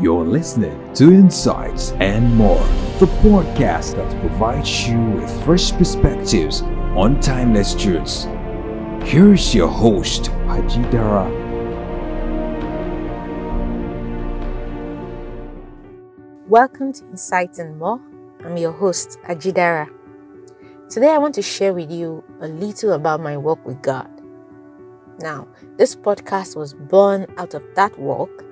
You're listening to Insights and More, the podcast that provides you with fresh perspectives on timeless truths. Here's your host, Ajidara. Welcome to Insights and More. I'm your host, Ajidara. Today, I want to share with you a little about my walk with God. Now, this podcast was born out of that walk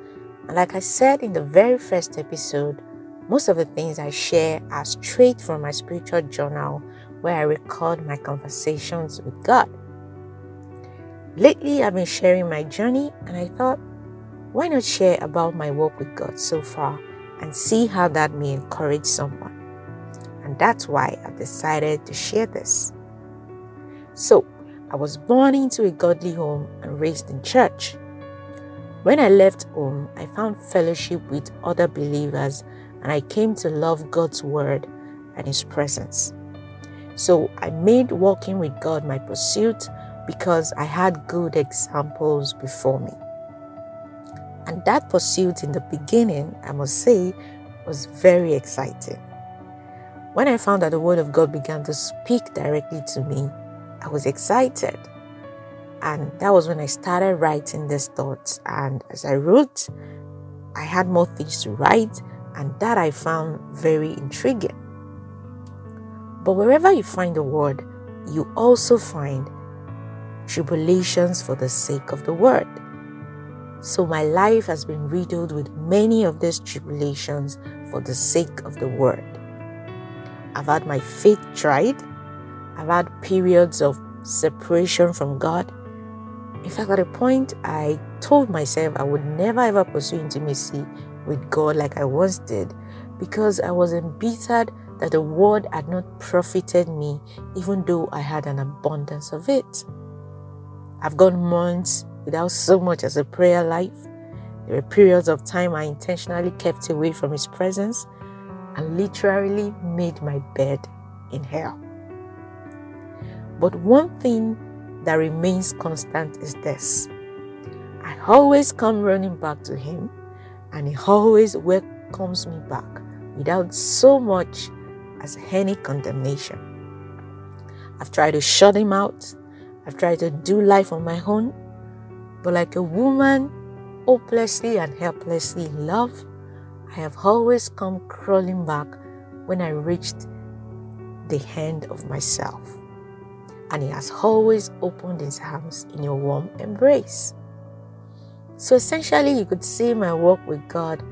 like I said in the very first episode, most of the things I share are straight from my spiritual journal where I record my conversations with God. Lately, I've been sharing my journey, and I thought, why not share about my walk with God so far and see how that may encourage someone? And that's why I've decided to share this. So, I was born into a godly home and raised in church. When I left home, I found fellowship with other believers and I came to love God's word and His presence. So I made walking with God my pursuit because I had good examples before me. And that pursuit in the beginning, I must say, was very exciting. When I found that the Word of God began to speak directly to me, I was excited. And that was when I started writing these thoughts. And as I wrote, I had more things to write, and that I found very intriguing. But wherever you find the word, you also find tribulations for the sake of the word. So my life has been riddled with many of these tribulations for the sake of the word. I've had my faith tried, I've had periods of separation from God, in fact, at a point, I told myself I would never ever pursue intimacy with God like I once did because I was embittered that the word had not profited me, even though I had an abundance of it. I've gone months without so much as a prayer life. There were periods of time I intentionally kept away from His presence and literally made my bed in hell. But one thing that remains constant is this. I always come running back to Him, and He always welcomes me back without so much as any condemnation. I've tried to shut Him out, I've tried to do life on my own, but like a woman hopelessly and helplessly in love, I have always come crawling back when I reached the end of myself and He has always opened His arms in a warm embrace. So essentially, you could see my walk with God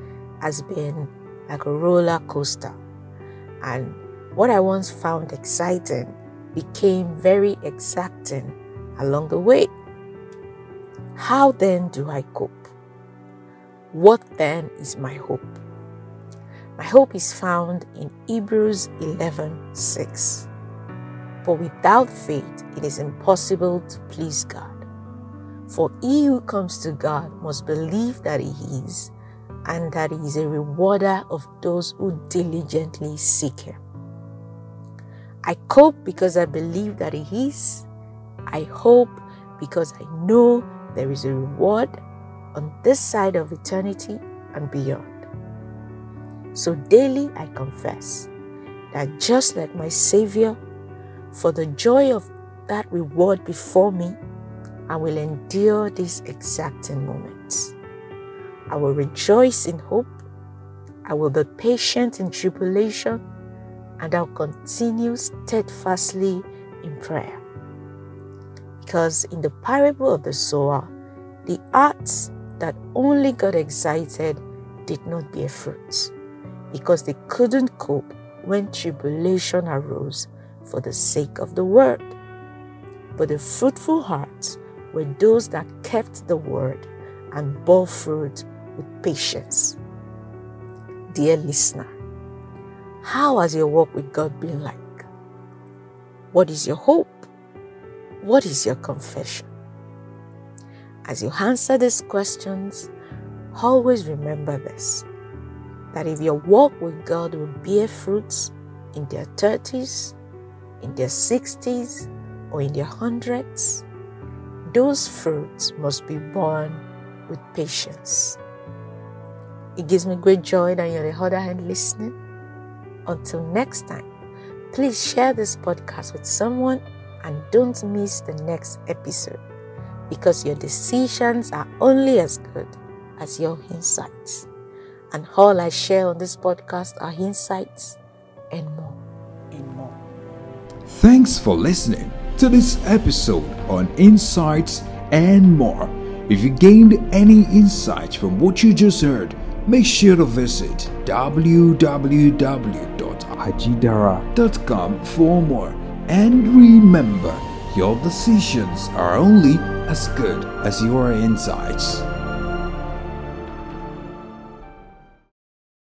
has been like a roller coaster. And what I once found exciting became very exacting along the way. How then do I cope? What then is my hope? My hope is found in Hebrews 11 6. For without faith, it is impossible to please God. For he who comes to God must believe that he is, and that he is a rewarder of those who diligently seek him. I cope because I believe that he is. I hope because I know there is a reward on this side of eternity and beyond. So daily I confess that just like my Savior for the joy of that reward before me, I will endure these exacting moments. I will rejoice in hope. I will be patient in tribulation, and I'll continue steadfastly in prayer. Because in the parable of the sower, the arts that only got excited did not bear fruit because they couldn't cope when tribulation arose for the sake of the word. But the fruitful hearts were those that kept the word and bore fruit with patience. Dear listener, how has your walk with God been like? What is your hope? What is your confession? As you answer these questions, always remember this that if your walk with God will bear fruits in their 30s, in their 60s or in their hundreds, those fruits must be borne with patience. It gives me great joy that you're the other hand listening. Until next time, please share this podcast with someone and don't miss the next episode because your decisions are only as good as your insights. And all I share on this podcast are insights and more. Thanks for listening to this episode on Insights and More. If you gained any insights from what you just heard, make sure to visit www.ajidara.com for more. And remember, your decisions are only as good as your insights.